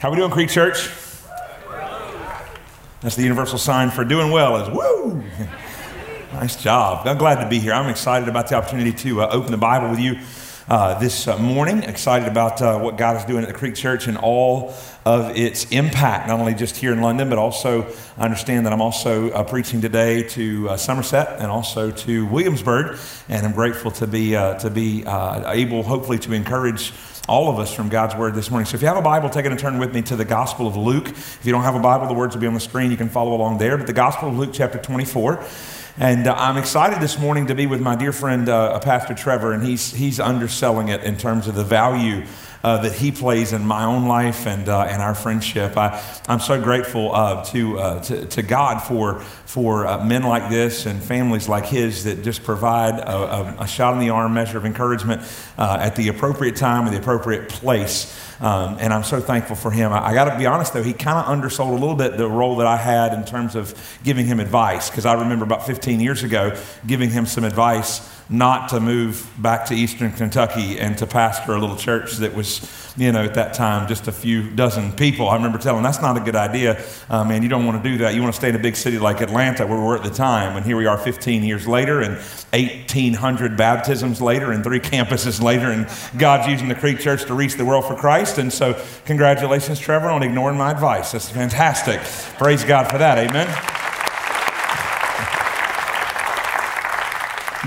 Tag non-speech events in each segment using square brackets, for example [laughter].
How we doing, Creek Church? That's the universal sign for doing well is woo. [laughs] nice job. I'm glad to be here. I'm excited about the opportunity to uh, open the Bible with you uh, this uh, morning. Excited about uh, what God is doing at the Creek Church and all of its impact, not only just here in London, but also I understand that I'm also uh, preaching today to uh, Somerset and also to Williamsburg, and I'm grateful to be to be able, hopefully, to encourage all of us from God's Word this morning. So if you have a Bible, take it and turn with me to the Gospel of Luke. If you don't have a Bible, the words will be on the screen. You can follow along there. But the Gospel of Luke, chapter 24. And uh, I'm excited this morning to be with my dear friend, uh, Pastor Trevor, and he's, he's underselling it in terms of the value uh, that he plays in my own life and, uh, and our friendship. I, I'm so grateful uh, to, uh, to, to, God for, for uh, men like this and families like his that just provide a, a, a shot in the arm measure of encouragement uh, at the appropriate time and the appropriate place. Um, and I'm so thankful for him. I, I got to be honest, though, he kind of undersold a little bit the role that I had in terms of giving him advice, because I remember about 15 years ago giving him some advice not to move back to eastern Kentucky and to pastor a little church that was, you know, at that time just a few dozen people. I remember telling that's not a good idea, uh, man. You don't want to do that. You want to stay in a big city like Atlanta, where we were at the time. And here we are 15 years later and 1,800 baptisms later and three [laughs] campuses later. And God's using the Creek Church to reach the world for Christ. And so, congratulations, Trevor, on ignoring my advice. That's fantastic. Praise God for that. Amen.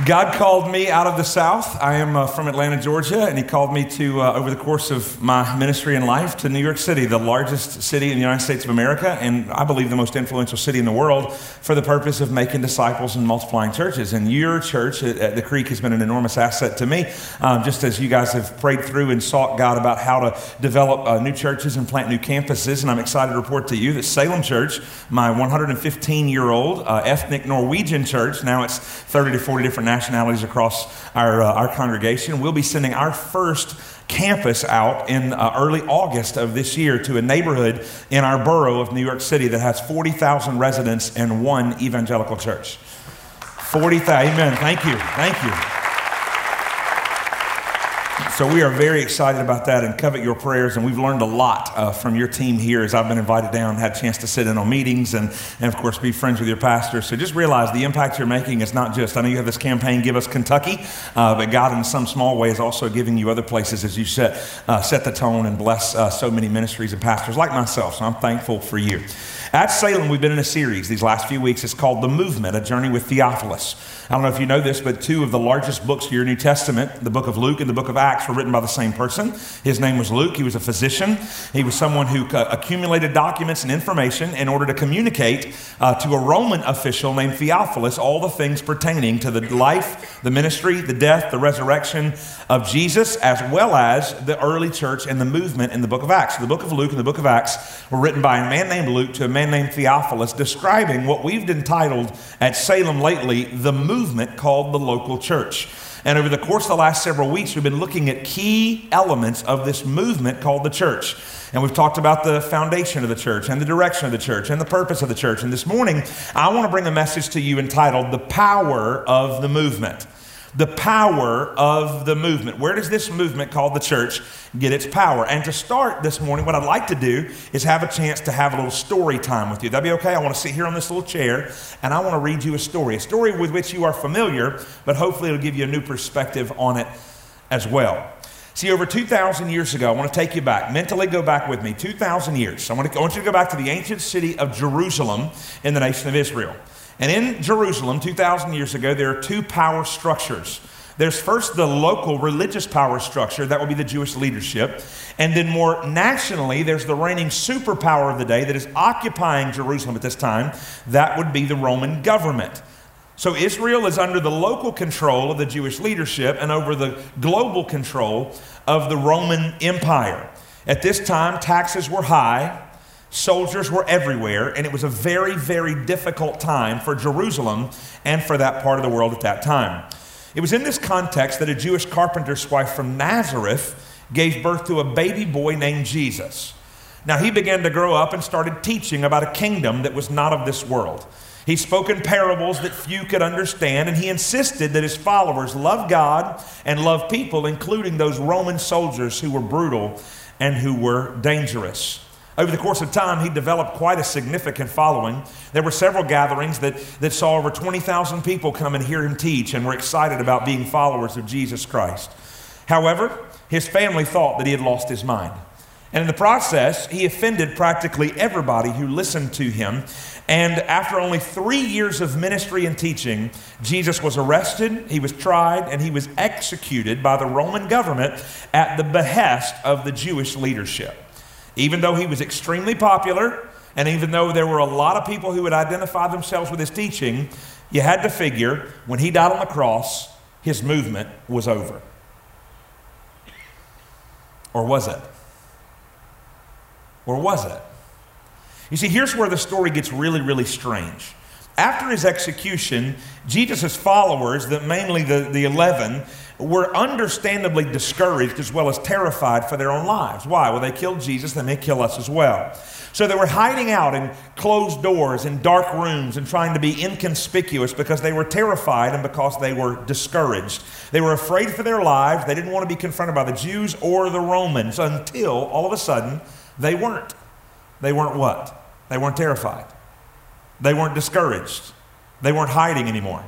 God called me out of the South. I am uh, from Atlanta, Georgia, and He called me to, uh, over the course of my ministry and life, to New York City, the largest city in the United States of America, and I believe the most influential city in the world, for the purpose of making disciples and multiplying churches. And your church at, at the Creek has been an enormous asset to me, um, just as you guys have prayed through and sought God about how to develop uh, new churches and plant new campuses. And I'm excited to report to you that Salem Church, my 115 year old uh, ethnic Norwegian church, now it's 30 to 40 different nationalities across our, uh, our congregation. We'll be sending our first campus out in uh, early August of this year to a neighborhood in our borough of New York City that has 40,000 residents and one evangelical church. 40,000. Amen. Thank you. Thank you. So we are very excited about that and covet your prayers. And we've learned a lot uh, from your team here as I've been invited down, had a chance to sit in on meetings, and, and of course be friends with your pastor. So just realize the impact you're making is not just, I know you have this campaign, Give Us Kentucky, uh, but God in some small way is also giving you other places as you set, uh, set the tone and bless uh, so many ministries and pastors like myself. So I'm thankful for you. At Salem, we've been in a series these last few weeks. It's called The Movement, a journey with Theophilus. I don't know if you know this, but two of the largest books of your New Testament, the book of Luke and the book of Acts, were written by the same person. His name was Luke. He was a physician. He was someone who uh, accumulated documents and information in order to communicate uh, to a Roman official named Theophilus all the things pertaining to the life, the ministry, the death, the resurrection of Jesus, as well as the early church and the movement in the book of Acts. The book of Luke and the book of Acts were written by a man named Luke to a man named Theophilus describing what we've entitled at Salem lately the movement called the local church. And over the course of the last several weeks, we've been looking at key elements of this movement called the church. And we've talked about the foundation of the church and the direction of the church and the purpose of the church. And this morning, I want to bring a message to you entitled The Power of the Movement the power of the movement. Where does this movement called the church get its power? And to start this morning, what I'd like to do is have a chance to have a little story time with you. That'd be okay? I want to sit here on this little chair and I want to read you a story, a story with which you are familiar, but hopefully it'll give you a new perspective on it as well. See, over 2,000 years ago, I want to take you back, mentally go back with me, 2,000 years. I want, to, I want you to go back to the ancient city of Jerusalem in the nation of Israel. And in Jerusalem, 2,000 years ago, there are two power structures. There's first the local religious power structure, that would be the Jewish leadership. And then more nationally, there's the reigning superpower of the day that is occupying Jerusalem at this time. That would be the Roman government. So Israel is under the local control of the Jewish leadership and over the global control of the Roman Empire. At this time, taxes were high. Soldiers were everywhere, and it was a very, very difficult time for Jerusalem and for that part of the world at that time. It was in this context that a Jewish carpenter's wife from Nazareth gave birth to a baby boy named Jesus. Now, he began to grow up and started teaching about a kingdom that was not of this world. He spoke in parables that few could understand, and he insisted that his followers love God and love people, including those Roman soldiers who were brutal and who were dangerous. Over the course of time, he developed quite a significant following. There were several gatherings that, that saw over 20,000 people come and hear him teach and were excited about being followers of Jesus Christ. However, his family thought that he had lost his mind. And in the process, he offended practically everybody who listened to him. And after only three years of ministry and teaching, Jesus was arrested, he was tried, and he was executed by the Roman government at the behest of the Jewish leadership. Even though he was extremely popular, and even though there were a lot of people who would identify themselves with his teaching, you had to figure when he died on the cross, his movement was over. Or was it? Or was it? You see, here's where the story gets really, really strange. After his execution, Jesus' followers, the, mainly the, the 11, were understandably discouraged as well as terrified for their own lives. Why? Well, they killed Jesus, they may kill us as well. So they were hiding out in closed doors, in dark rooms, and trying to be inconspicuous because they were terrified and because they were discouraged. They were afraid for their lives. They didn't want to be confronted by the Jews or the Romans until all of a sudden they weren't. They weren't what? They weren't terrified. They weren't discouraged. They weren't hiding anymore.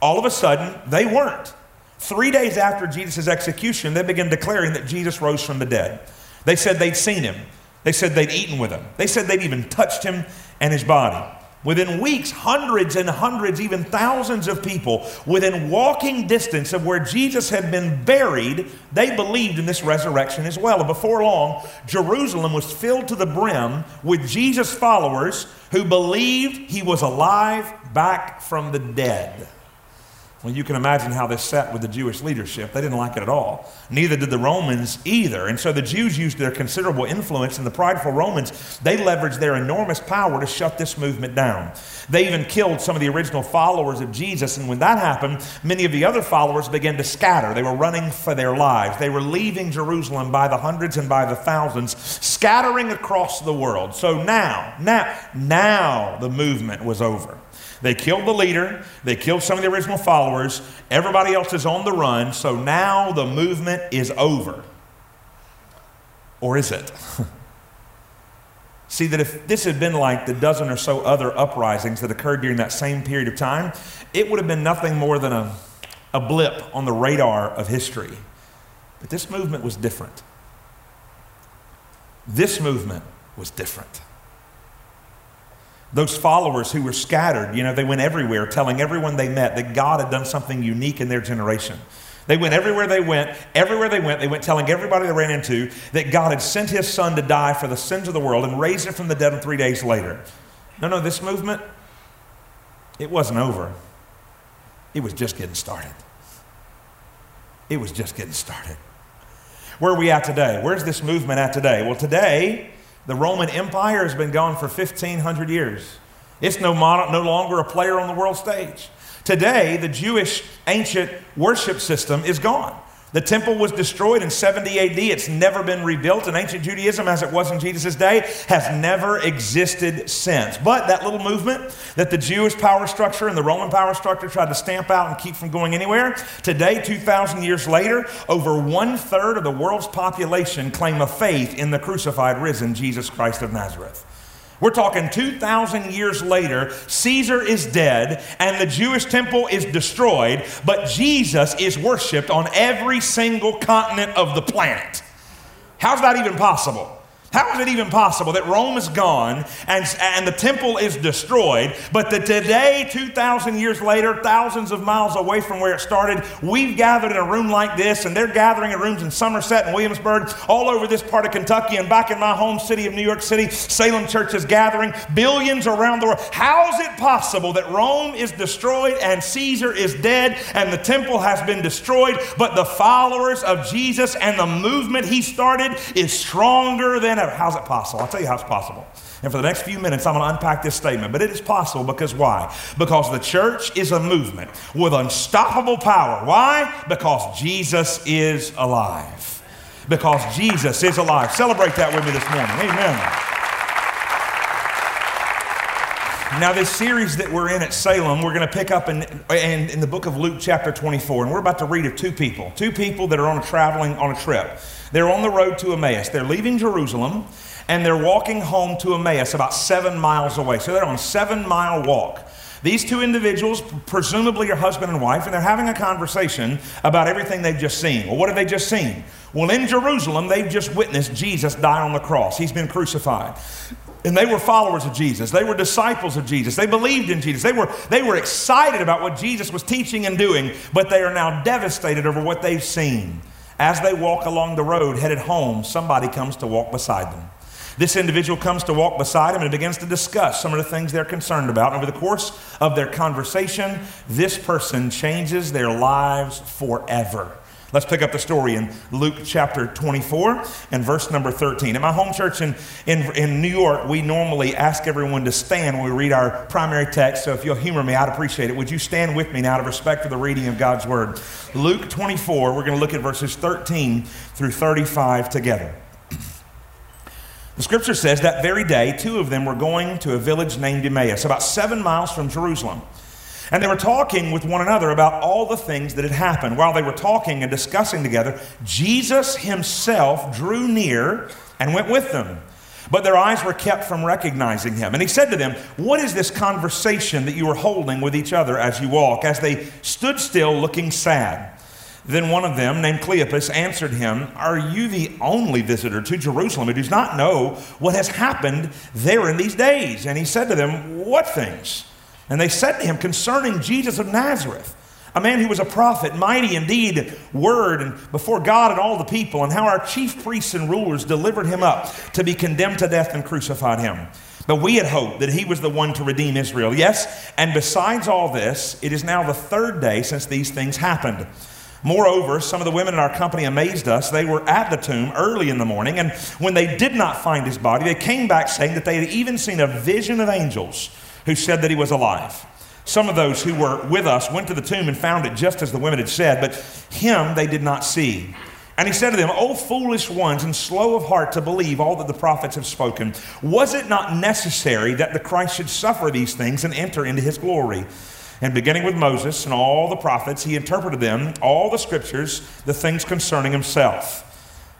All of a sudden, they weren't. Three days after Jesus' execution, they began declaring that Jesus rose from the dead. They said they'd seen him. They said they'd eaten with him. They said they'd even touched him and his body. Within weeks, hundreds and hundreds, even thousands of people within walking distance of where Jesus had been buried, they believed in this resurrection as well. And before long, Jerusalem was filled to the brim with Jesus' followers who believed he was alive back from the dead. Well, you can imagine how this sat with the Jewish leadership. They didn't like it at all. Neither did the Romans either. And so the Jews used their considerable influence, and the prideful Romans, they leveraged their enormous power to shut this movement down. They even killed some of the original followers of Jesus. And when that happened, many of the other followers began to scatter. They were running for their lives. They were leaving Jerusalem by the hundreds and by the thousands, scattering across the world. So now, now, now the movement was over. They killed the leader, they killed some of the original followers. Everybody else is on the run, so now the movement is over. Or is it? [laughs] See, that if this had been like the dozen or so other uprisings that occurred during that same period of time, it would have been nothing more than a, a blip on the radar of history. But this movement was different. This movement was different. Those followers who were scattered, you know, they went everywhere telling everyone they met that God had done something unique in their generation. They went everywhere they went, everywhere they went, they went telling everybody they ran into that God had sent his son to die for the sins of the world and raised him from the dead three days later. No, no, this movement, it wasn't over. It was just getting started. It was just getting started. Where are we at today? Where's this movement at today? Well, today, the Roman Empire has been gone for 1,500 years. It's no, no longer a player on the world stage. Today, the Jewish ancient worship system is gone. The temple was destroyed in 70 AD. It's never been rebuilt. And ancient Judaism, as it was in Jesus' day, has never existed since. But that little movement that the Jewish power structure and the Roman power structure tried to stamp out and keep from going anywhere, today, 2,000 years later, over one third of the world's population claim a faith in the crucified, risen Jesus Christ of Nazareth. We're talking 2,000 years later, Caesar is dead and the Jewish temple is destroyed, but Jesus is worshiped on every single continent of the planet. How's that even possible? How is it even possible that Rome is gone and, and the temple is destroyed, but that today, 2,000 years later, thousands of miles away from where it started, we've gathered in a room like this, and they're gathering in rooms in Somerset and Williamsburg, all over this part of Kentucky, and back in my home city of New York City, Salem Church is gathering, billions around the world. How is it possible that Rome is destroyed and Caesar is dead and the temple has been destroyed, but the followers of Jesus and the movement he started is stronger than How's it possible? I'll tell you how it's possible. And for the next few minutes, I'm going to unpack this statement. But it is possible because why? Because the church is a movement with unstoppable power. Why? Because Jesus is alive. Because Jesus is alive. Celebrate that with me this morning. Amen. Now, this series that we're in at Salem, we're going to pick up in, in, in, the book of Luke, chapter 24. And we're about to read of two people, two people that are on a traveling on a trip. They're on the road to Emmaus. They're leaving Jerusalem and they're walking home to Emmaus, about seven miles away. So they're on a seven mile walk. These two individuals, presumably your husband and wife, and they're having a conversation about everything they've just seen. Well, what have they just seen? Well, in Jerusalem, they've just witnessed Jesus die on the cross. He's been crucified. And they were followers of Jesus. They were disciples of Jesus. They believed in Jesus. They were, they were excited about what Jesus was teaching and doing, but they are now devastated over what they've seen. As they walk along the road headed home, somebody comes to walk beside them. This individual comes to walk beside him and begins to discuss some of the things they're concerned about. And over the course of their conversation, this person changes their lives forever. Let's pick up the story in Luke chapter 24 and verse number 13. In my home church in, in, in New York, we normally ask everyone to stand when we read our primary text. So if you'll humor me, I'd appreciate it. Would you stand with me now out of respect for the reading of God's word? Luke 24, we're going to look at verses 13 through 35 together. The scripture says that very day, two of them were going to a village named Emmaus, about seven miles from Jerusalem. And they were talking with one another about all the things that had happened. While they were talking and discussing together, Jesus himself drew near and went with them. But their eyes were kept from recognizing him. And he said to them, What is this conversation that you are holding with each other as you walk? As they stood still, looking sad. Then one of them, named Cleopas, answered him, Are you the only visitor to Jerusalem who does not know what has happened there in these days? And he said to them, What things? And they said to him concerning Jesus of Nazareth, a man who was a prophet, mighty indeed, word and before God and all the people, and how our chief priests and rulers delivered him up to be condemned to death and crucified him. But we had hoped that he was the one to redeem Israel. Yes, and besides all this, it is now the third day since these things happened. Moreover, some of the women in our company amazed us. They were at the tomb early in the morning, and when they did not find his body, they came back saying that they had even seen a vision of angels who said that he was alive. Some of those who were with us went to the tomb and found it just as the women had said, but him they did not see. And he said to them, O foolish ones and slow of heart to believe all that the prophets have spoken, was it not necessary that the Christ should suffer these things and enter into his glory? And beginning with Moses and all the prophets, he interpreted them, all the scriptures, the things concerning himself.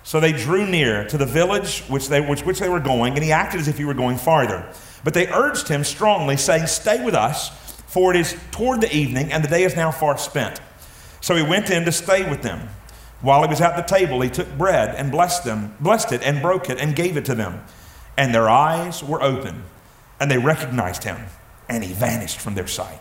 So they drew near to the village which they, which, which they were going, and he acted as if he were going farther. But they urged him strongly, saying, Stay with us, for it is toward the evening, and the day is now far spent. So he went in to stay with them. While he was at the table, he took bread and blessed them, blessed it and broke it and gave it to them. And their eyes were open, and they recognized him, and he vanished from their sight.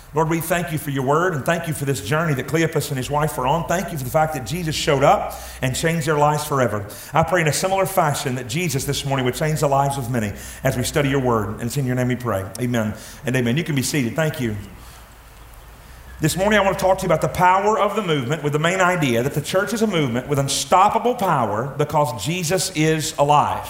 Lord, we thank you for your word and thank you for this journey that Cleopas and his wife were on. Thank you for the fact that Jesus showed up and changed their lives forever. I pray in a similar fashion that Jesus this morning would change the lives of many as we study your word. And it's in your name we pray. Amen and amen. You can be seated. Thank you. This morning, I want to talk to you about the power of the movement with the main idea that the church is a movement with unstoppable power because Jesus is alive.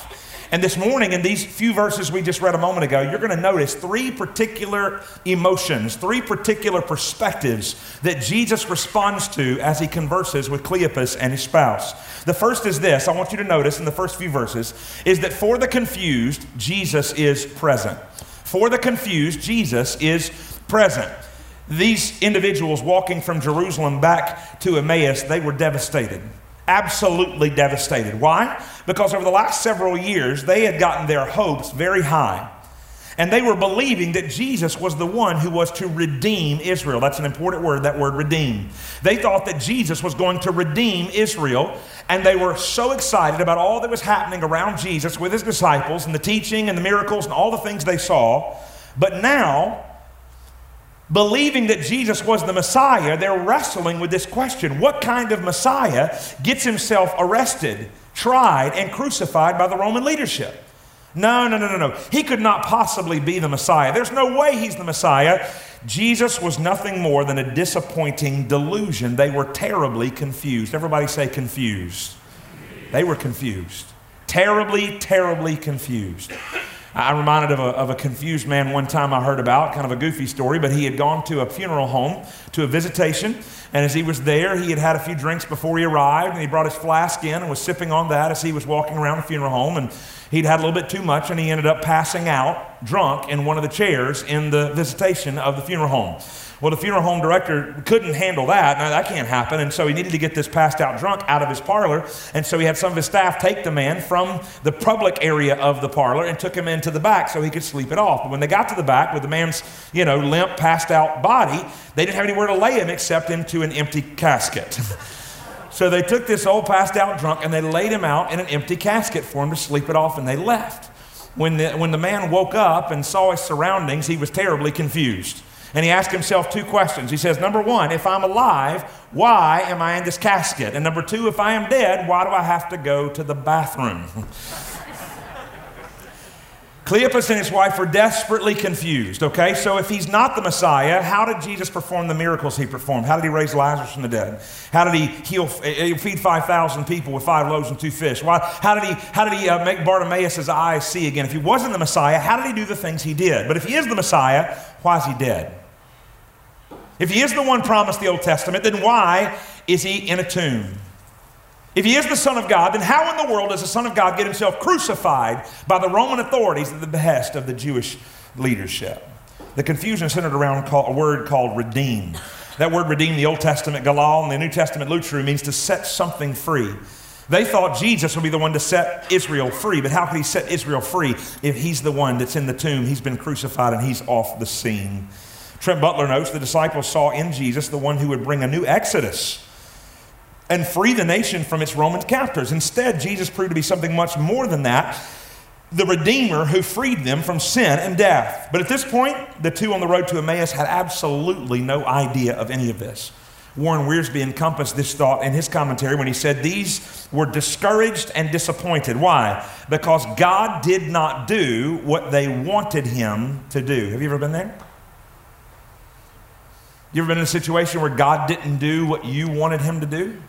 And this morning, in these few verses we just read a moment ago, you're going to notice three particular emotions, three particular perspectives that Jesus responds to as he converses with Cleopas and his spouse. The first is this I want you to notice in the first few verses is that for the confused, Jesus is present. For the confused, Jesus is present. These individuals walking from Jerusalem back to Emmaus, they were devastated absolutely devastated. Why? Because over the last several years, they had gotten their hopes very high. And they were believing that Jesus was the one who was to redeem Israel. That's an important word, that word redeem. They thought that Jesus was going to redeem Israel, and they were so excited about all that was happening around Jesus with his disciples and the teaching and the miracles and all the things they saw. But now, believing that Jesus was the Messiah, they're wrestling with this question what kind of Messiah gets himself arrested, tried, and crucified by the Roman leadership? No, no, no, no, no. He could not possibly be the Messiah. There's no way he's the Messiah. Jesus was nothing more than a disappointing delusion. They were terribly confused. Everybody say confused. They were confused. Terribly, terribly confused. I'm reminded of a, of a confused man one time I heard about, kind of a goofy story, but he had gone to a funeral home to a visitation And as he was there, he had had a few drinks before he arrived, and he brought his flask in and was sipping on that as he was walking around the funeral home. And he'd had a little bit too much, and he ended up passing out drunk in one of the chairs in the visitation of the funeral home. Well, the funeral home director couldn't handle that. Now, that can't happen. And so he needed to get this passed out drunk out of his parlor. And so he had some of his staff take the man from the public area of the parlor and took him into the back so he could sleep it off. But when they got to the back with the man's, you know, limp, passed out body, they didn't have anywhere to lay him except into an empty casket. [laughs] so they took this old passed out drunk and they laid him out in an empty casket for him to sleep it off and they left. When the, when the man woke up and saw his surroundings, he was terribly confused. And he asked himself two questions. He says, Number one, if I'm alive, why am I in this casket? And number two, if I am dead, why do I have to go to the bathroom? [laughs] Cleopas and his wife were desperately confused, okay? So if he's not the Messiah, how did Jesus perform the miracles he performed? How did he raise Lazarus from the dead? How did he heal, eh, feed 5,000 people with five loaves and two fish? Why, how did he, how did he uh, make Bartimaeus' eyes see again? If he wasn't the Messiah, how did he do the things he did? But if he is the Messiah, why is he dead? If he is the one promised the Old Testament, then why is he in a tomb? If he is the Son of God, then how in the world does the Son of God get himself crucified by the Roman authorities at the behest of the Jewish leadership? The confusion centered around a word called redeem. That word redeem, the Old Testament galal, and the New Testament lutru, means to set something free. They thought Jesus would be the one to set Israel free, but how could he set Israel free if he's the one that's in the tomb? He's been crucified and he's off the scene. Trent Butler notes the disciples saw in Jesus the one who would bring a new exodus and free the nation from its Roman captors. Instead, Jesus proved to be something much more than that the Redeemer who freed them from sin and death. But at this point, the two on the road to Emmaus had absolutely no idea of any of this. Warren Wiersbe encompassed this thought in his commentary when he said, These were discouraged and disappointed. Why? Because God did not do what they wanted him to do. Have you ever been there? You ever been in a situation where God didn't do what you wanted him to do?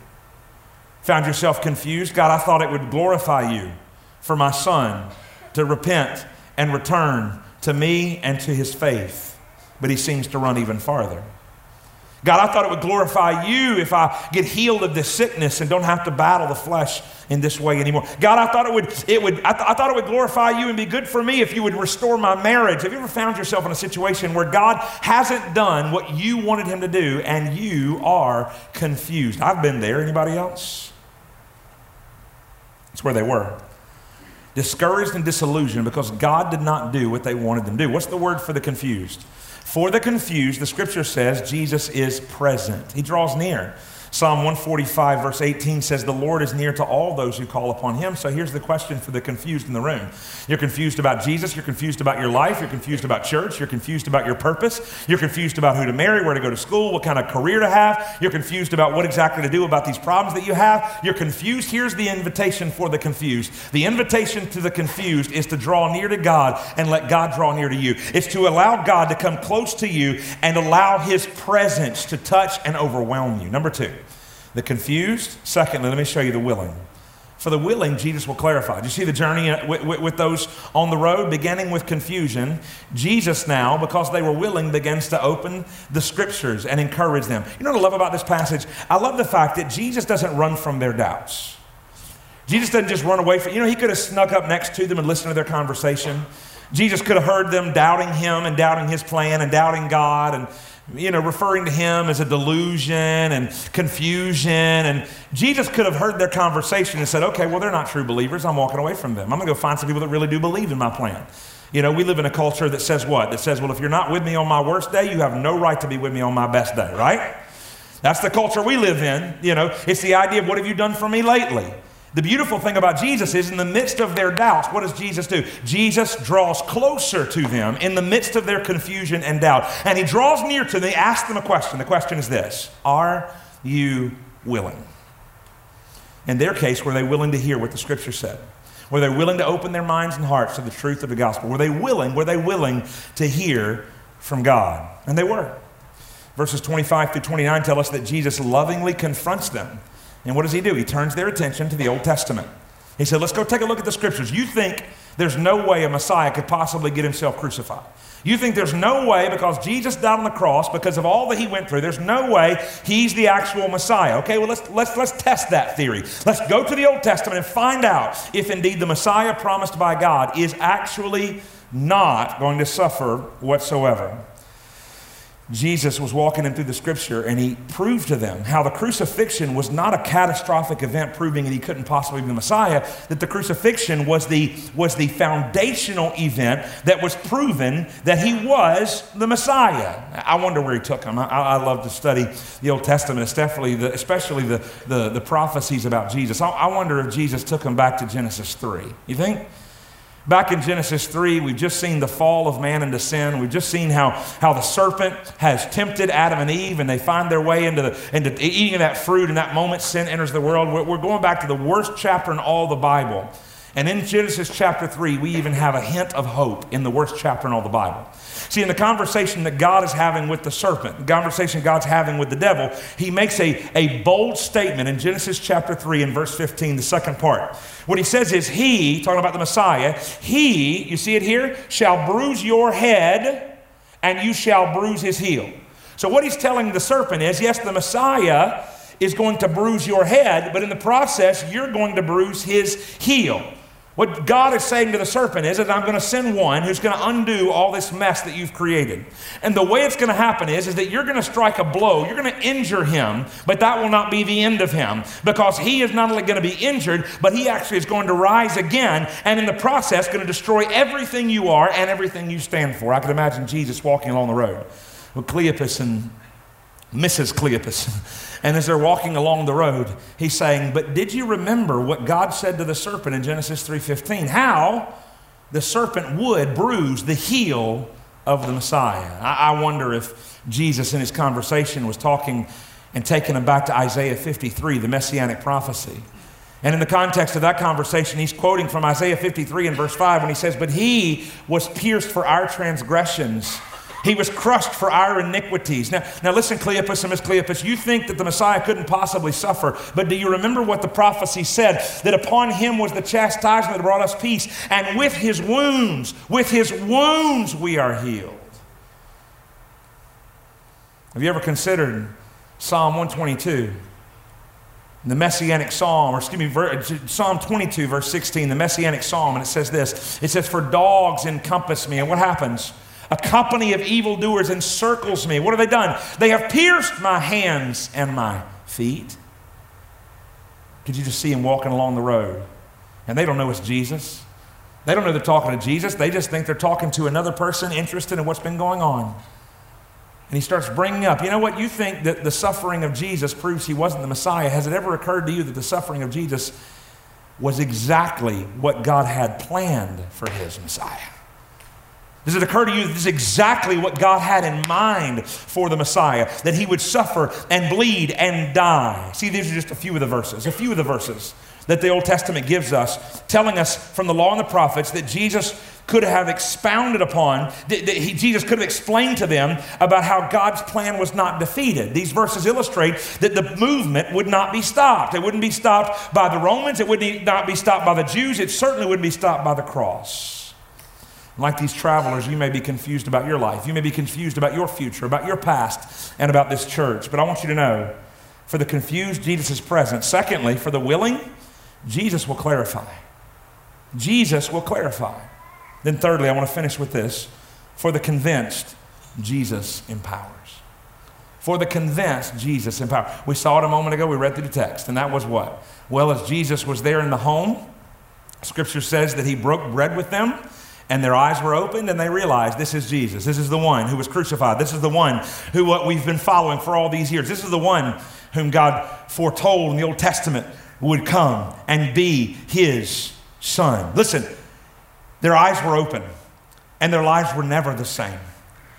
Found yourself confused? God, I thought it would glorify you for my son to repent and return to me and to his faith. But he seems to run even farther. God, I thought it would glorify you if I get healed of this sickness and don't have to battle the flesh in this way anymore. God, I thought it would, it would, I, th- I, thought it would glorify you and be good for me if you would restore my marriage. Have you ever found yourself in a situation where God hasn't done what you wanted him to do and you are confused? I've been there. Anybody else? That's where they were. Discouraged and disillusioned because God did not do what they wanted them to do. What's the word for the confused? For the confused, the scripture says Jesus is present. He draws near. Psalm 145, verse 18 says, The Lord is near to all those who call upon him. So here's the question for the confused in the room. You're confused about Jesus. You're confused about your life. You're confused about church. You're confused about your purpose. You're confused about who to marry, where to go to school, what kind of career to have. You're confused about what exactly to do about these problems that you have. You're confused. Here's the invitation for the confused. The invitation to the confused is to draw near to God and let God draw near to you. It's to allow God to come close to you and allow his presence to touch and overwhelm you. Number two the confused. Secondly, let me show you the willing. For the willing, Jesus will clarify. Do you see the journey uh, with, with, with, those on the road, beginning with confusion? Jesus now, because they were willing, begins to open the scriptures and encourage them. You know what I love about this passage? I love the fact that Jesus doesn't run from their doubts. Jesus doesn't just run away from, you know, he could have snuck up next to them and listened to their conversation. Jesus could have heard them doubting him and doubting his plan and doubting God and you know, referring to him as a delusion and confusion. And Jesus could have heard their conversation and said, okay, well, they're not true believers. I'm walking away from them. I'm going to go find some people that really do believe in my plan. You know, we live in a culture that says what? That says, well, if you're not with me on my worst day, you have no right to be with me on my best day, right? That's the culture we live in. You know, it's the idea of what have you done for me lately? The beautiful thing about Jesus is in the midst of their doubts, what does Jesus do? Jesus draws closer to them in the midst of their confusion and doubt. And he draws near to them, he asks them a question. The question is this Are you willing? In their case, were they willing to hear what the scripture said? Were they willing to open their minds and hearts to the truth of the gospel? Were they willing? Were they willing to hear from God? And they were. Verses 25 through 29 tell us that Jesus lovingly confronts them and what does he do? He turns their attention to the Old Testament. He said, Let's go take a look at the scriptures. You think there's no way a Messiah could possibly get himself crucified. You think there's no way because Jesus died on the cross, because of all that he went through, there's no way he's the actual Messiah. Okay, well, let's, let's, let's test that theory. Let's go to the Old Testament and find out if indeed the Messiah promised by God is actually not going to suffer whatsoever. Jesus was walking them through the scripture and he proved to them how the crucifixion was not a catastrophic event proving that he couldn't possibly be the Messiah, that the crucifixion was the, was the foundational event that was proven that he was the Messiah. I wonder where he took him. I, I love to study the Old Testament, especially the, especially the, the, the prophecies about Jesus. I, I wonder if Jesus took him back to Genesis 3. You think? Back in Genesis 3, we've just seen the fall of man into sin. We've just seen how, how the serpent has tempted Adam and Eve, and they find their way into, the, into eating of that fruit. And that moment, sin enters the world. We're, we're going back to the worst chapter in all the Bible. And in Genesis chapter 3, we even have a hint of hope in the worst chapter in all the Bible. See, in the conversation that God is having with the serpent, the conversation God's having with the devil, he makes a, a bold statement in Genesis chapter 3 and verse 15, the second part. What he says is, He, talking about the Messiah, He, you see it here, shall bruise your head and you shall bruise his heel. So, what he's telling the serpent is, yes, the Messiah is going to bruise your head, but in the process, you're going to bruise his heel. What God is saying to the serpent is that I'm going to send one who's going to undo all this mess that you've created. And the way it's going to happen is, is that you're going to strike a blow, you're going to injure him, but that will not be the end of him because he is not only going to be injured, but he actually is going to rise again and in the process going to destroy everything you are and everything you stand for. I can imagine Jesus walking along the road with Cleopas and Mrs. Cleopas. [laughs] And as they're walking along the road, he's saying, "But did you remember what God said to the serpent in Genesis 3:15? How the serpent would bruise the heel of the Messiah." I, I wonder if Jesus in his conversation was talking and taking him back to Isaiah 53, the messianic prophecy. And in the context of that conversation, he's quoting from Isaiah 53 and verse 5 when he says, But he was pierced for our transgressions, he was crushed for our iniquities. Now, now listen, Cleopas and Miss Cleopas, you think that the Messiah couldn't possibly suffer, but do you remember what the prophecy said? That upon him was the chastisement that brought us peace, and with his wounds, with his wounds we are healed. Have you ever considered Psalm 122? The Messianic Psalm, or excuse me, Psalm 22, verse 16, the Messianic Psalm, and it says this It says, For dogs encompass me. And what happens? A company of evildoers encircles me. What have they done? They have pierced my hands and my feet. Could you just see him walking along the road? And they don't know it's Jesus. They don't know they're talking to Jesus. They just think they're talking to another person interested in what's been going on. And he starts bringing up, you know what? You think that the suffering of Jesus proves he wasn't the Messiah. Has it ever occurred to you that the suffering of Jesus was exactly what God had planned for his Messiah? Does it occur to you that this is exactly what God had in mind for the Messiah? That he would suffer and bleed and die. See, these are just a few of the verses, a few of the verses that the Old Testament gives us, telling us from the law and the prophets that Jesus could have expounded upon, that, he, Jesus could have explained to them about how God's plan was not defeated. These verses illustrate that the movement would not be stopped. It wouldn't be stopped by the Romans, it would not be stopped by the Jews, it certainly wouldn't be stopped by the cross. Like these travelers, you may be confused about your life. You may be confused about your future, about your past, and about this church. But I want you to know for the confused, Jesus is present. Secondly, for the willing, Jesus will clarify. Jesus will clarify. Then, thirdly, I want to finish with this. For the convinced, Jesus empowers. For the convinced, Jesus empowers. We saw it a moment ago. We read through the text, and that was what? Well, as Jesus was there in the home, Scripture says that he broke bread with them and their eyes were opened and they realized this is Jesus. This is the one who was crucified. This is the one who what we've been following for all these years. This is the one whom God foretold in the Old Testament would come and be his son. Listen, their eyes were open and their lives were never the same.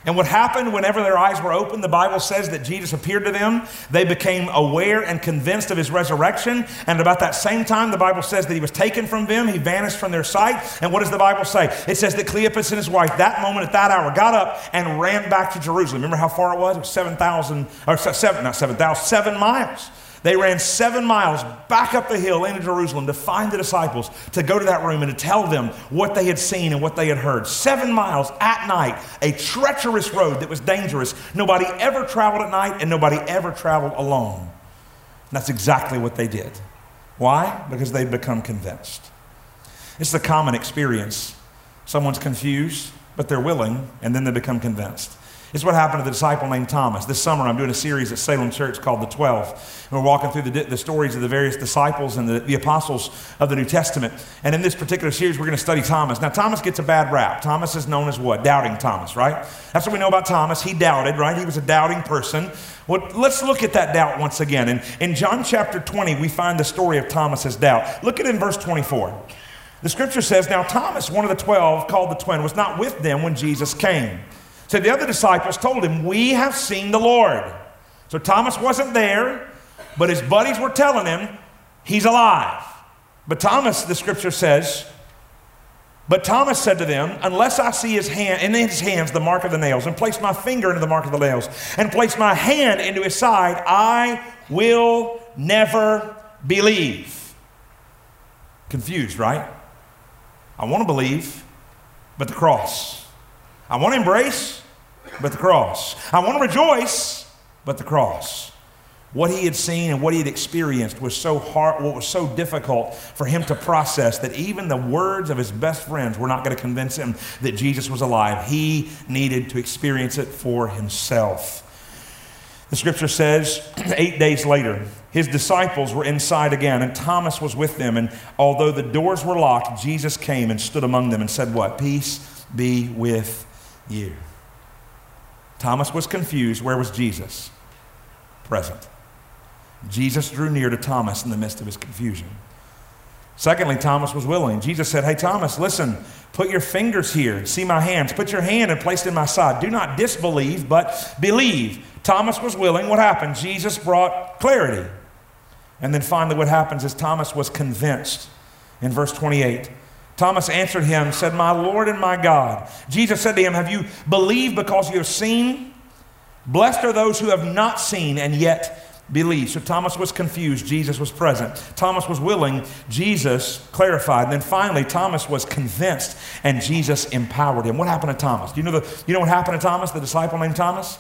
And what happened whenever their eyes were open, the Bible says that Jesus appeared to them. They became aware and convinced of his resurrection. And about that same time, the Bible says that he was taken from them. He vanished from their sight. And what does the Bible say? It says that Cleopas and his wife, that moment at that hour, got up and ran back to Jerusalem. Remember how far it was? It was 7,000, or seven, not 7,000, seven miles. They ran seven miles back up the hill into Jerusalem to find the disciples, to go to that room and to tell them what they had seen and what they had heard. Seven miles at night, a treacherous road that was dangerous. Nobody ever traveled at night and nobody ever traveled alone. And that's exactly what they did. Why? Because they'd become convinced. It's the common experience. Someone's confused, but they're willing, and then they become convinced. It's what happened to the disciple named Thomas. This summer, I'm doing a series at Salem Church called The Twelve. And we're walking through the, the stories of the various disciples and the, the apostles of the New Testament. And in this particular series, we're going to study Thomas. Now, Thomas gets a bad rap. Thomas is known as what? Doubting Thomas, right? That's what we know about Thomas. He doubted, right? He was a doubting person. Well, let's look at that doubt once again. And in John chapter 20, we find the story of Thomas's doubt. Look at in verse 24. The scripture says, Now Thomas, one of the twelve, called the twin, was not with them when Jesus came. So the other disciples told him, We have seen the Lord. So Thomas wasn't there, but his buddies were telling him he's alive. But Thomas, the scripture says, but Thomas said to them, Unless I see his hand in his hands the mark of the nails, and place my finger into the mark of the nails, and place my hand into his side, I will never believe. Confused, right? I want to believe, but the cross. I want to embrace, but the cross. I want to rejoice, but the cross. What he had seen and what he had experienced was so hard, what was so difficult for him to process that even the words of his best friends were not going to convince him that Jesus was alive. He needed to experience it for himself. The scripture says, [clears throat] eight days later, his disciples were inside again, and Thomas was with them. And although the doors were locked, Jesus came and stood among them and said, What? Peace be with you. Thomas was confused. Where was Jesus? Present. Jesus drew near to Thomas in the midst of his confusion. Secondly, Thomas was willing. Jesus said, Hey, Thomas, listen, put your fingers here, and see my hands. Put your hand and place it in my side. Do not disbelieve, but believe. Thomas was willing. What happened? Jesus brought clarity. And then finally, what happens is Thomas was convinced. In verse 28, Thomas answered him, said, My Lord and my God. Jesus said to him, Have you believed because you have seen? Blessed are those who have not seen and yet believe. So Thomas was confused. Jesus was present. Thomas was willing. Jesus clarified. And then finally, Thomas was convinced and Jesus empowered him. What happened to Thomas? Do you know, the, you know what happened to Thomas, the disciple named Thomas?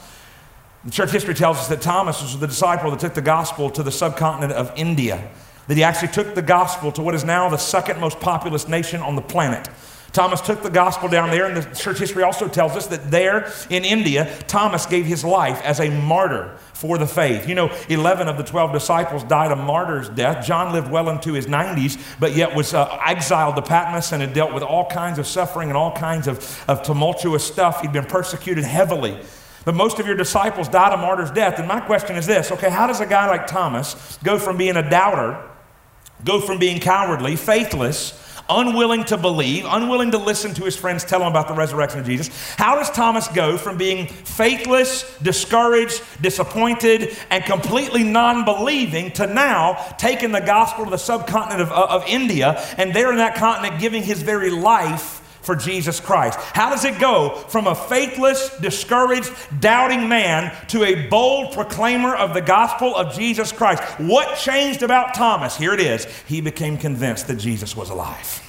The church history tells us that Thomas was the disciple that took the gospel to the subcontinent of India that he actually took the gospel to what is now the second most populous nation on the planet. Thomas took the gospel down there, and the church history also tells us that there in India, Thomas gave his life as a martyr for the faith. You know, 11 of the 12 disciples died a martyr's death. John lived well into his 90s, but yet was uh, exiled to Patmos and had dealt with all kinds of suffering and all kinds of, of tumultuous stuff. He'd been persecuted heavily. But most of your disciples died a martyr's death. And my question is this okay, how does a guy like Thomas go from being a doubter go from being cowardly, faithless, unwilling to believe, unwilling to listen to his friends tell him about the resurrection of Jesus. How does Thomas go from being faithless, discouraged, disappointed, and completely non believing to now taking the gospel to the subcontinent of, of India and there in that continent giving his very life? For Jesus Christ? How does it go from a faithless, discouraged, doubting man to a bold proclaimer of the gospel of Jesus Christ? What changed about Thomas? Here it is. He became convinced that Jesus was alive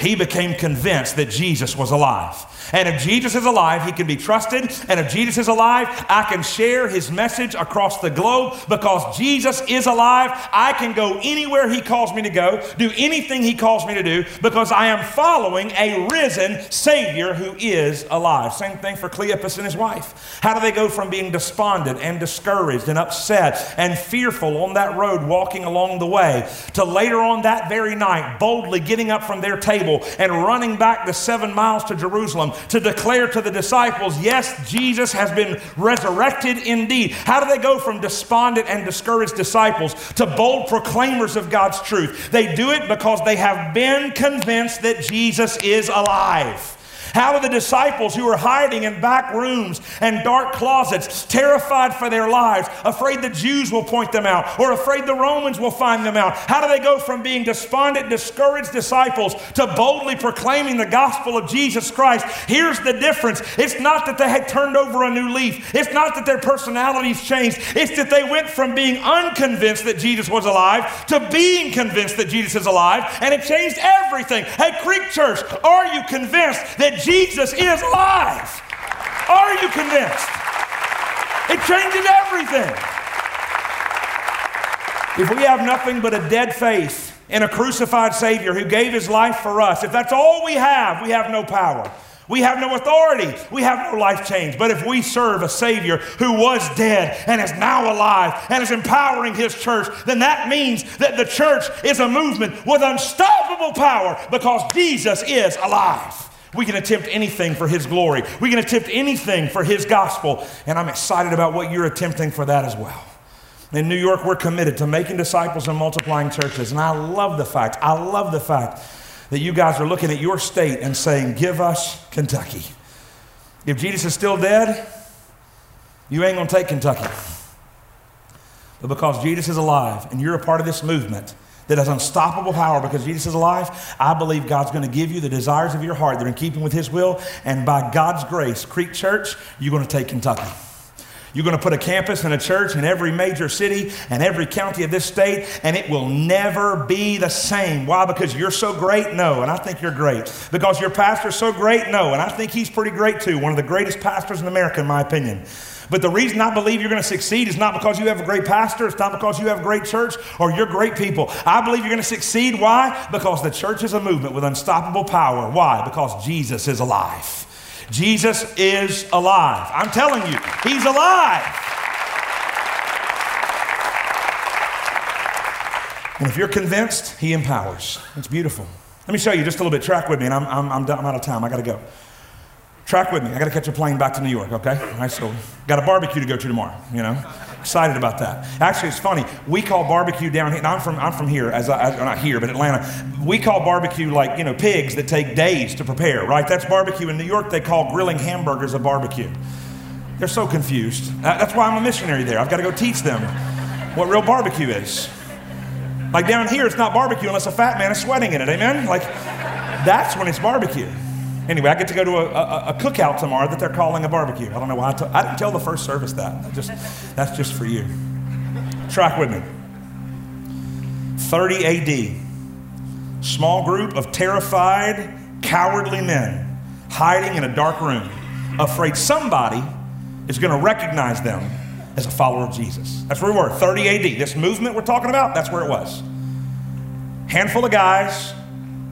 he became convinced that Jesus was alive. And if Jesus is alive, he can be trusted. And if Jesus is alive, I can share his message across the globe because Jesus is alive. I can go anywhere he calls me to go, do anything he calls me to do because I am following a risen Savior who is alive. Same thing for Cleopas and his wife. How do they go from being despondent and discouraged and upset and fearful on that road walking along the way to later on that very night boldly getting up from their table? Table and running back the seven miles to Jerusalem to declare to the disciples, Yes, Jesus has been resurrected indeed. How do they go from despondent and discouraged disciples to bold proclaimers of God's truth? They do it because they have been convinced that Jesus is alive. How do the disciples who are hiding in back rooms and dark closets, terrified for their lives, afraid the Jews will point them out, or afraid the Romans will find them out, how do they go from being despondent, discouraged disciples to boldly proclaiming the gospel of Jesus Christ? Here's the difference it's not that they had turned over a new leaf, it's not that their personalities changed, it's that they went from being unconvinced that Jesus was alive to being convinced that Jesus is alive, and it changed everything. Hey, Creek Church, are you convinced that Jesus is alive? Are you convinced? It changes everything. If we have nothing but a dead faith in a crucified Savior who gave his life for us, if that's all we have, we have no power. We have no authority. We have no life change. But if we serve a Savior who was dead and is now alive and is empowering His church, then that means that the church is a movement with unstoppable power because Jesus is alive. We can attempt anything for His glory, we can attempt anything for His gospel. And I'm excited about what you're attempting for that as well. In New York, we're committed to making disciples and multiplying churches. And I love the fact, I love the fact that you guys are looking at your state and saying, Give us Kentucky. If Jesus is still dead, you ain't to take Kentucky. But because Jesus is alive and you're a part of this movement that has unstoppable power because Jesus is alive, I believe God's going to give you the desires of your heart that are in keeping with His will. And by God's grace, Creek Church, you're going to take Kentucky. You're going to put a campus and a church in every major city and every county of this state, and it will never be the same. Why? Because you're so great? No, and I think you're great. Because your pastor's so great? No, and I think he's pretty great too. One of the greatest pastors in America, in my opinion. But the reason I believe you're going to succeed is not because you have a great pastor, it's not because you have a great church or you're great people. I believe you're going to succeed. Why? Because the church is a movement with unstoppable power. Why? Because Jesus is alive. Jesus is alive. I'm telling you, he's alive. And if you're convinced, he empowers. It's beautiful. Let me show you just a little bit. Track with me, and I'm, I'm, I'm, out of time. I got to go. Track with me. I got to catch a plane back to New York, okay? All right, so got a barbecue to go to tomorrow, you know? Excited about that. Actually, it's funny. We call barbecue down here. And I'm from, I'm from here, as I, not here, but Atlanta. We call barbecue like, you know, pigs that take days to prepare, right? That's barbecue. In New York, they call grilling hamburgers a barbecue. They're so confused. That's why I'm a missionary there. I've got to go teach them what real barbecue is. Like down here, it's not barbecue unless a fat man is sweating in it. Amen? Like, that's when it's barbecue. Anyway, I get to go to a, a, a, cookout tomorrow that they're calling a barbecue. I don't know why I, t- I didn't tell the first service that. just, that's just for you. Track with me. 30 AD. Small group of terrified, cowardly men hiding in a dark room, afraid somebody is going to recognize them as a follower of Jesus. That's where we were. 30 AD. This movement we're talking about, that's where it was. Handful of guys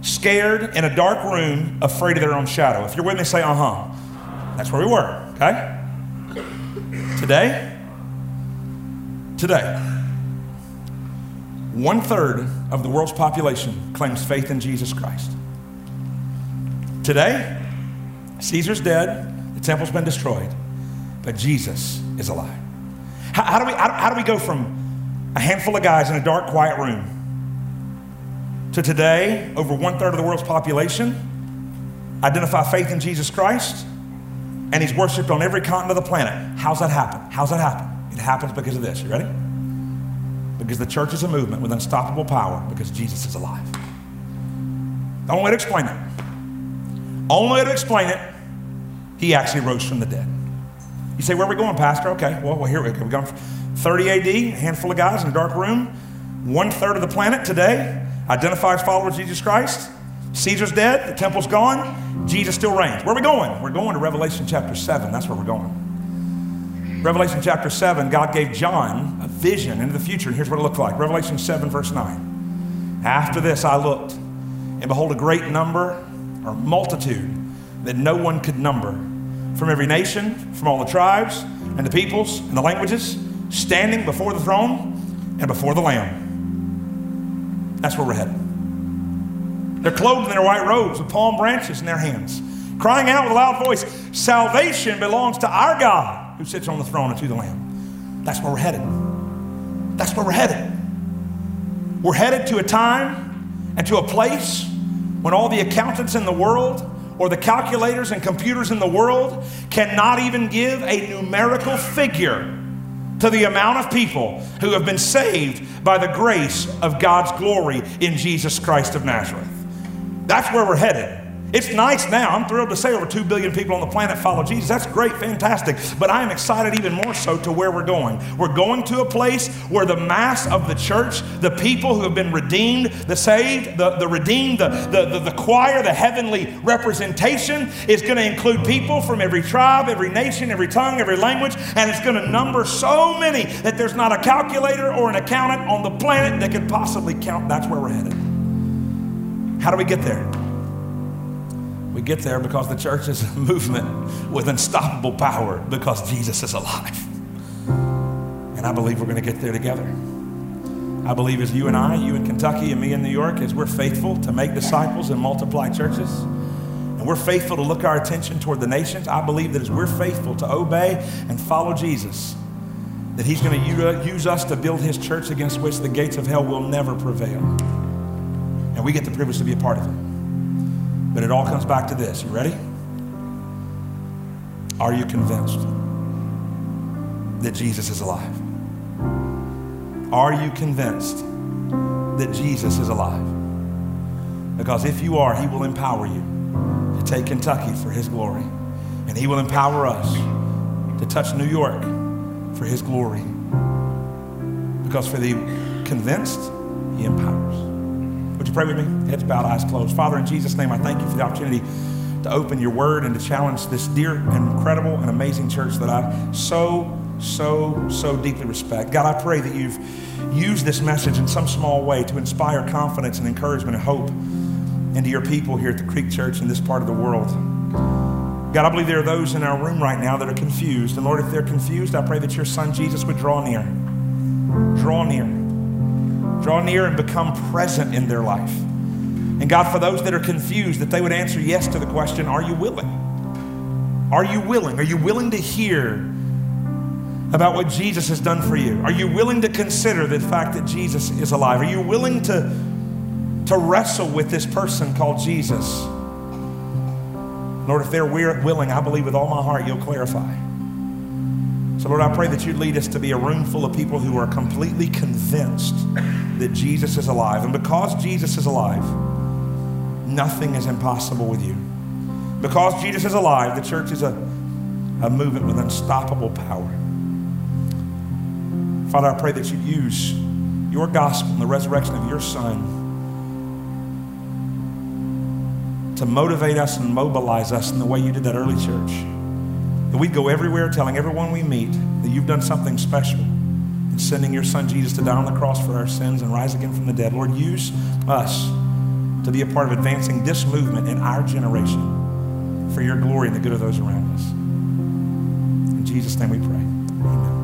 scared in a dark room, afraid of their own shadow. If you're with me, say, uh huh. That's where we were, okay? Today, today, one third of the world's population claims faith in Jesus Christ. Today, Caesar's dead, the temple's been destroyed, but Jesus is alive. How, how do we, how, how do we go from a handful of guys in a dark, quiet room to today, over one third of the world's population identify faith in Jesus Christ, and he's worshiped on every continent of the planet. How's that happen? How's that happen? It happens because of this. You ready? Because the church is a movement with unstoppable power because Jesus is alive. The only way to explain it, only way to explain it, he actually rose from the dead. You say, where are we going, Pastor? Okay, well, well here we go. We're going 30 AD, a handful of guys in a dark room, one third of the planet today identifies followers of Jesus Christ. Caesar's dead, the temple's gone, Jesus still reigns. Where are we going? We're going to Revelation chapter 7. That's where we're going. Revelation chapter 7, God gave John a vision into the future, and here's what it looked like Revelation 7, verse 9. After this, I looked, and behold, a great number or multitude that no one could number from every nation, from all the tribes, and the peoples, and the languages, standing before the throne and before the Lamb. That's where we're headed. They're clothed in their white robes with palm branches in their hands, crying out with a loud voice Salvation belongs to our God who sits on the throne and to the Lamb. That's where we're headed. That's where we're headed. We're headed to a time and to a place when all the accountants in the world or the calculators and computers in the world cannot even give a numerical figure to the amount of people who have been saved by the grace of God's glory in Jesus Christ of Nazareth. That's where we're headed. It's nice now. I'm thrilled to say over 2 billion people on the planet follow Jesus. That's great, fantastic. But I am excited even more so to where we're going. We're going to a place where the mass of the church, the people who have been redeemed, the saved, the, the redeemed, the, the, the, the choir, the heavenly representation is going to include people from every tribe, every nation, every tongue, every language, and it's going to number so many that there's not a calculator or an accountant on the planet that could possibly count. That's where we're headed. How do we get there? We get there because the church is a [laughs] movement with unstoppable power because Jesus is alive. And I believe we're going to get there together. I believe as you and I, you in Kentucky and me in New York, as we're faithful to make disciples and multiply churches, and we're faithful to look our attention toward the nations, I believe that as we're faithful to obey and follow Jesus, that He's going to uh, use us to build His church against which the gates of hell will never prevail. And we get the privilege to be a part of it. But it all comes back to this. You ready? Are you convinced that Jesus is alive? Are you convinced that Jesus is alive? Because if you are, He will empower you to take Kentucky for His glory. And He will empower us to touch New York for His glory. Because for the convinced, He empowers. Would you pray with me? Heads bowed, eyes closed. Father, in Jesus' name, I thank you for the opportunity to open your word and to challenge this dear and incredible and amazing church that I so, so, so deeply respect. God, I pray that you've used this message in some small way to inspire confidence and encouragement and hope into your people here at the Creek Church in this part of the world. God, I believe there are those in our room right now that are confused. And Lord, if they're confused, I pray that your son Jesus would draw near. Draw near draw near and become present in their life. And God, for those that are confused, that they would answer yes to the question Are you willing? Are you willing? Are you willing to hear about what Jesus has done for you? Are you willing to consider the fact that Jesus is alive? Are you willing to, to wrestle with this person called Jesus? Lord, if they're willing, I believe with all my heart you'll clarify. So, Lord, I pray that you'd lead us to be a room full of people who are completely convinced that Jesus is alive. And because Jesus is alive, nothing is impossible with you. Because Jesus is alive, the church is a, a movement with unstoppable power. Father, I pray that you'd use your gospel and the resurrection of your Son to motivate us and mobilize us in the way you did that early church. That we'd go everywhere telling everyone we meet that you've done something special and sending your son Jesus to die on the cross for our sins and rise again from the dead. Lord, use us to be a part of advancing this movement in our generation for your glory and the good of those around us. In Jesus' name we pray. Amen.